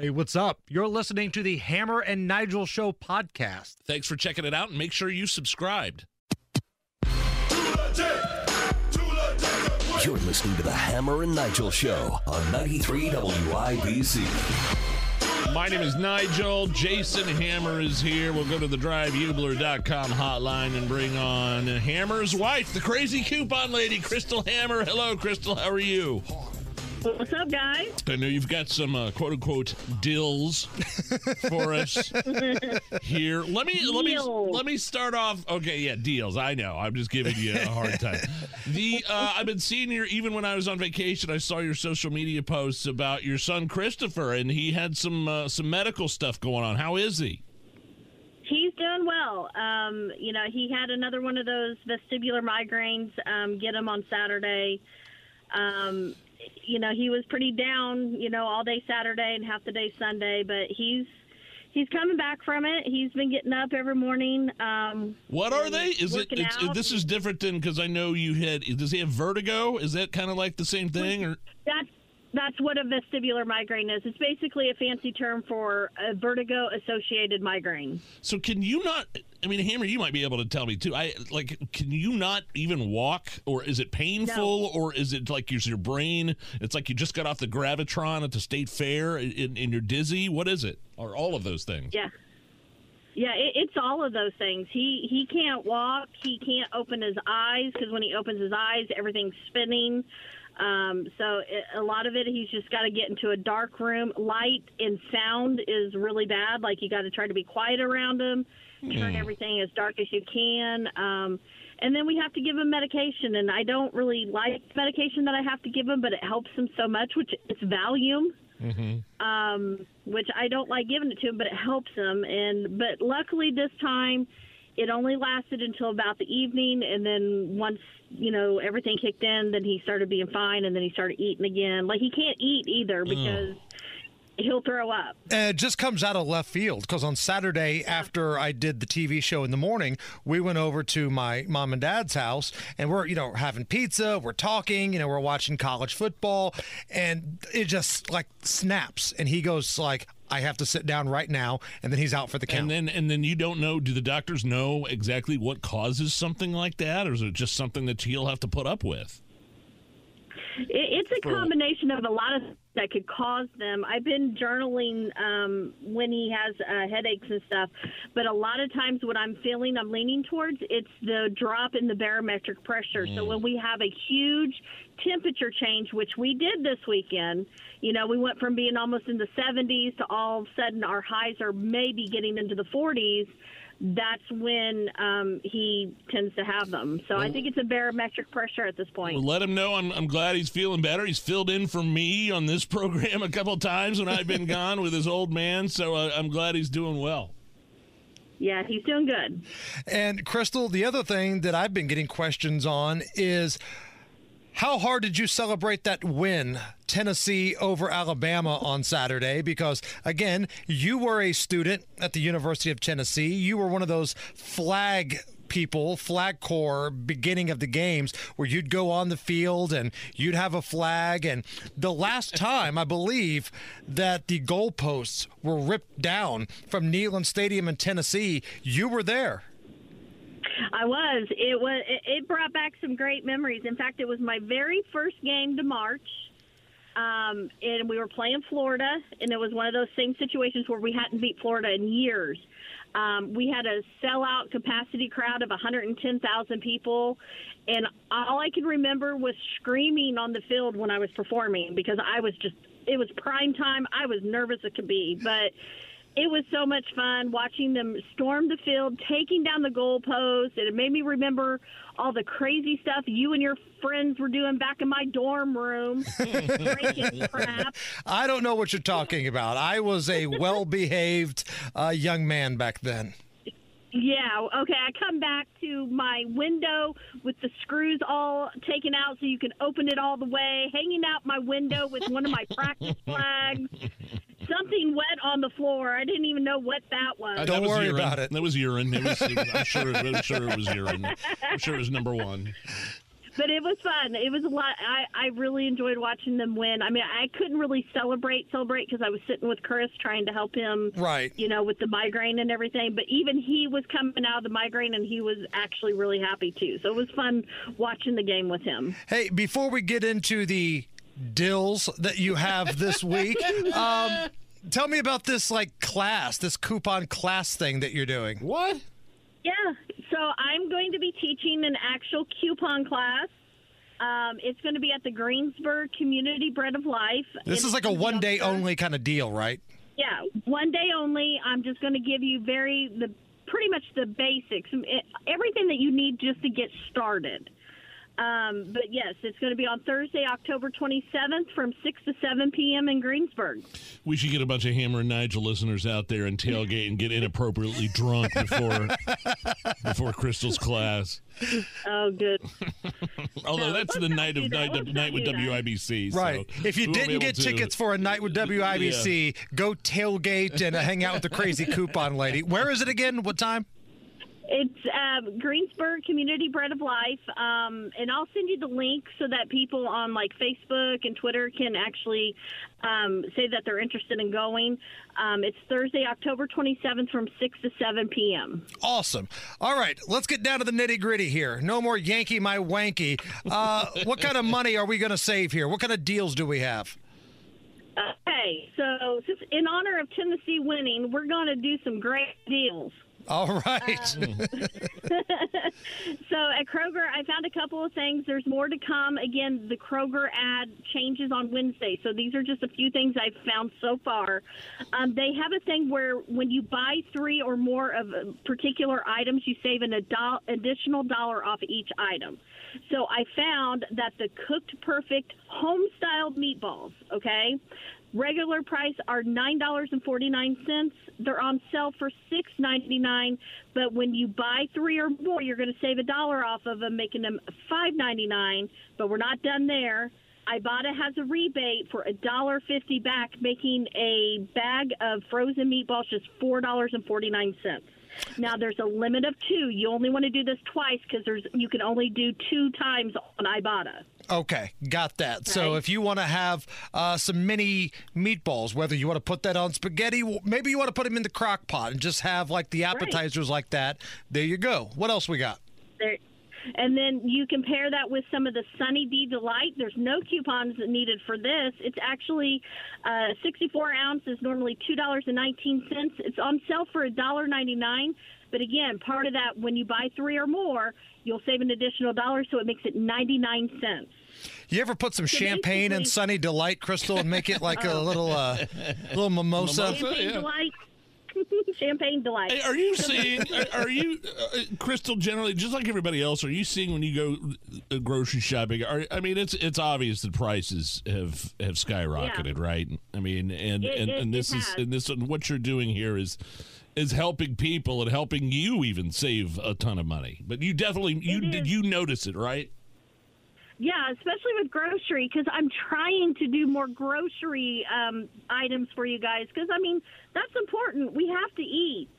Hey, what's up? You're listening to the Hammer and Nigel Show podcast. Thanks for checking it out and make sure you subscribed. You're listening to the Hammer and Nigel Show on 93 WIBC. My name is Nigel. Jason Hammer is here. We'll go to the drivehubler.com hotline and bring on Hammer's wife, the crazy coupon lady, Crystal Hammer. Hello, Crystal. How are you? What's up, guys? I know you've got some uh, quote unquote dills for us here. Let me let me let me start off. Okay, yeah, deals. I know. I'm just giving you a hard time. The uh, I've been seeing your even when I was on vacation. I saw your social media posts about your son Christopher, and he had some uh, some medical stuff going on. How is he? He's doing well. Um, you know, he had another one of those vestibular migraines. Um, get him on Saturday. Um, you know, he was pretty down. You know, all day Saturday and half the day Sunday, but he's he's coming back from it. He's been getting up every morning. Um, What are they? Is it? This is different than because I know you had. Does he have vertigo? Is that kind of like the same thing? Or That's that's what a vestibular migraine is. It's basically a fancy term for a vertigo associated migraine. So can you not? I mean, Hammer, you might be able to tell me too. I like. Can you not even walk, or is it painful, or is it like your your brain? It's like you just got off the gravitron at the state fair, and, and you're dizzy. What is it? Or all of those things? Yeah. Yeah, it, it's all of those things. He he can't walk. He can't open his eyes because when he opens his eyes, everything's spinning. Um, so it, a lot of it, he's just got to get into a dark room. Light and sound is really bad. Like you got to try to be quiet around him. Turn everything as dark as you can. Um, and then we have to give him medication. And I don't really like medication that I have to give him, but it helps him so much, which it's Valium um, which I don't like giving it to him, but it helps him. And but luckily this time, it only lasted until about the evening, and then once you know everything kicked in, then he started being fine, and then he started eating again. Like he can't eat either mm. because he'll throw up. And it just comes out of left field because on Saturday, after I did the TV show in the morning, we went over to my mom and dad's house and we're, you know, having pizza, we're talking, you know, we're watching college football, and it just like snaps. And he goes, like, I have to sit down right now. And then he's out for the count. And then and then you don't know. Do the doctors know exactly what causes something like that, or is it just something that he'll have to put up with? It, it's a combination of a lot of things that could cause them. I've been journaling um, when he has uh, headaches and stuff, but a lot of times what I'm feeling, I'm leaning towards, it's the drop in the barometric pressure. So when we have a huge temperature change, which we did this weekend, you know, we went from being almost in the 70s to all of a sudden our highs are maybe getting into the 40s that's when um, he tends to have them. So I think it's a barometric pressure at this point. Well, let him know I'm, I'm glad he's feeling better. He's filled in for me on this program a couple of times when I've been gone with his old man, so uh, I'm glad he's doing well. Yeah, he's doing good. And Crystal, the other thing that I've been getting questions on is how hard did you celebrate that win, Tennessee over Alabama on Saturday? Because again, you were a student at the University of Tennessee. You were one of those flag people, flag corps, beginning of the games where you'd go on the field and you'd have a flag. And the last time, I believe, that the goalposts were ripped down from Neyland Stadium in Tennessee, you were there. I was. It was. It, it brought back some great memories. In fact, it was my very first game to March. Um, and we were playing Florida, and it was one of those same situations where we hadn't beat Florida in years. Um, we had a sellout capacity crowd of 110,000 people, and all I can remember was screaming on the field when I was performing because I was just, it was prime time. I was nervous as could be, but it was so much fun watching them storm the field, taking down the goalpost. And it made me remember all the crazy stuff you and your friends were doing back in my dorm room, crap. I don't know what you're talking about. I was a well behaved uh, young man back then. Yeah, okay. I come back to my window with the screws all taken out so you can open it all the way, hanging out my window with one of my practice flags. Something wet on the floor. I didn't even know what that was. Uh, Don't that was worry urine. about it. That was urine. It was, it was- I'm sure. I'm sure it was urine. I'm sure it was number one. but it was fun. It was a lot. I, I really enjoyed watching them win. I mean, I couldn't really celebrate celebrate because I was sitting with Chris trying to help him, Right. You know, with the migraine and everything. But even he was coming out of the migraine, and he was actually really happy too. So it was fun watching the game with him. Hey, before we get into the dills that you have this week, um, tell me about this like class, this coupon class thing that you're doing. What? Yeah. So I'm going to be teaching an actual coupon class. Um, it's going to be at the Greensburg Community Bread of Life. This It's is like a gonna be on one day Thursday. only kind of deal, right? Yeah, one day only. I'm just going to give you very the pretty much the basics, it, everything that you need just to get started. Um, but yes, it's going to be on Thursday, October 27th, from 6 to 7 p.m. in Greensburg. We should get a bunch of Hammer and Nigel listeners out there and tailgate and get inappropriately drunk before before Crystal's class. Oh, good. Although No, that's the night of that. night, Let's night with do that. WIBC. so Right. if you we won't be didn't get to- tickets for a night with WIBC, go tailgate and uh, hang out with the crazy coupon lady. Where is it again? What time? It's um, Greensburg Community Bread of Life, um, and I'll send you the link so that people on like Facebook and Twitter can actually um, say that they're interested in going. Um, it's Thursday, October 27th, from 6 to 7 p.m. Awesome. All right, let's get down to the nitty gritty here. No more Yankee my wanky. Uh, what kind of money are we going to save here? What kind of deals do we have? Okay, so in honor of Tennessee winning, we're going to do some great deals. All right. So at Kroger, I found a couple of things. There's more to come. Again, the Kroger ad changes on Wednesday. So these are just a few things I've found so far. Um, they have a thing where when you buy three or more of uh, particular items, you save an additional dollar off each item. So I found that the Cooked Perfect home style meatballs, okay, Regular price are $9.49. They're on sale for $6.99, but when you buy three or more, you're going to save a dollar off of them, making them $5.99. But we're not done there. Ibotta has a rebate for $1.50 back, making a bag of frozen meatballs just $4.49. Now there's a limit of two. You only want to do this twice because there's you can only do two times on Ibotta. Okay, got that. So if you want to have uh, some mini meatballs, whether you want to put that on spaghetti, maybe you want to put them in the crock pot and just have like the appetizers like that. There you go. What else we got? There. And then you compare that with some of the Sunny D Delight. There's no coupons needed for this. It's actually uh, 64 ounces, normally two dollars and nineteen cents. It's on sale for a dollar ninety nine. But again, part of that, when you buy three or more, you'll save an additional dollar, so it makes it 99 cents. You ever put some champagne in Sunny Delight, Crystal, and make it like a little uh, little mimosa? Yeah. Delight. Champagne Delight. Hey, are you seeing? Are, you, uh, Crystal? Generally, just like everybody else, are you seeing when you go uh, grocery shopping? Are, I mean, it's it's obvious that prices have have skyrocketed, right? I mean, and It- and, it- and this is and this and what you're doing here is is helping people and helping you even save a ton of money. But you definitely you did you notice it, right? Yeah, especially with grocery because I'm trying to do more grocery um, items for you guys because I mean that's important. We have to eat,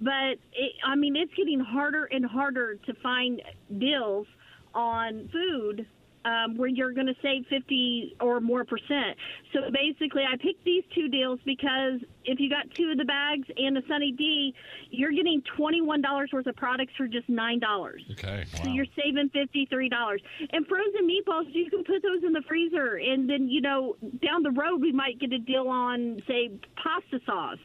but it, I mean it's getting harder and harder to find deals on food um, where you're going to save 50 or more percent. So basically, I picked these two deals because if you got two of the bags and the Sunny D, you're getting $21 worth of products for just $9. Okay. So you're saving fifty three dollars. And frozen meatballs, you can put those in the freezer, and then you know down the road we might get a deal on say pasta sauce.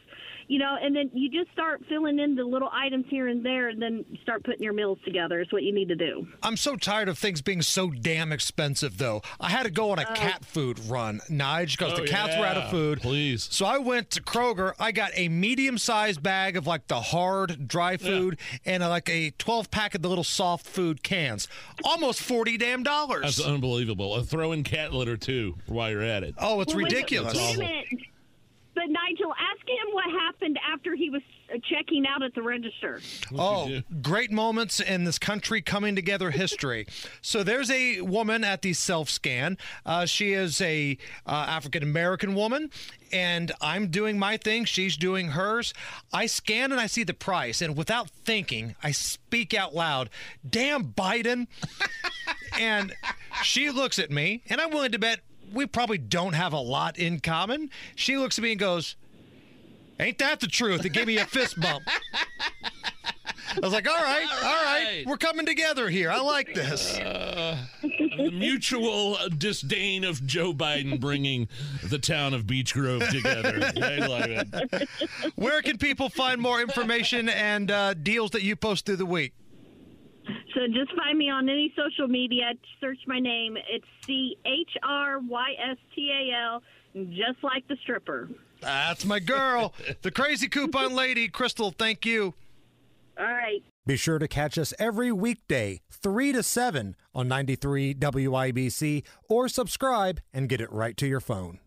You know, and then you just start filling in the little items here and there, and then start putting your meals together. Is what you need to do. I'm so tired of things being so damn expensive, though. I had to go on a Oh. cat food run, Nige, because Oh, the cats were out of food. Please. So I went to Kroger. I got a medium sized bag of like the hard dry food and uh like a 12 pack of the little soft food cans. Almost 40 damn dollars. That's unbelievable. Uh, throw in cat litter too while you're at it. oh, it's Well, wait a- ridiculous. Wait a minute. But Nigel, ask him what happened after he was uh, checking out at the register. Oh, great moments in this country coming together history. so there's a woman at the self scan. Uh, she is a uh, African American woman, and I'm doing my thing. She's doing hers. I scan and I see the price, and without thinking, I speak out loud. Damn Biden! and she looks at me, and I'm willing to bet we probably don't have a lot in common. She looks at me and goes, Ain't that the truth? It gave me a fist bump. I was like, all right, all right, right. we're coming together here. I like this. the mutual disdain of Joe Biden bringing the town of Beech Grove together. I love it. Where can people find more information and uh, deals that you post through the week? So just find me on any social media. Search my name. It's C H R Y S T A L, just like the stripper. That's my girl, the crazy coupon lady, Crystal. Thank you. All right. Be sure to catch us every weekday, 3 to 7 on 93 WIBC or subscribe and get it right to your phone.